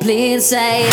please say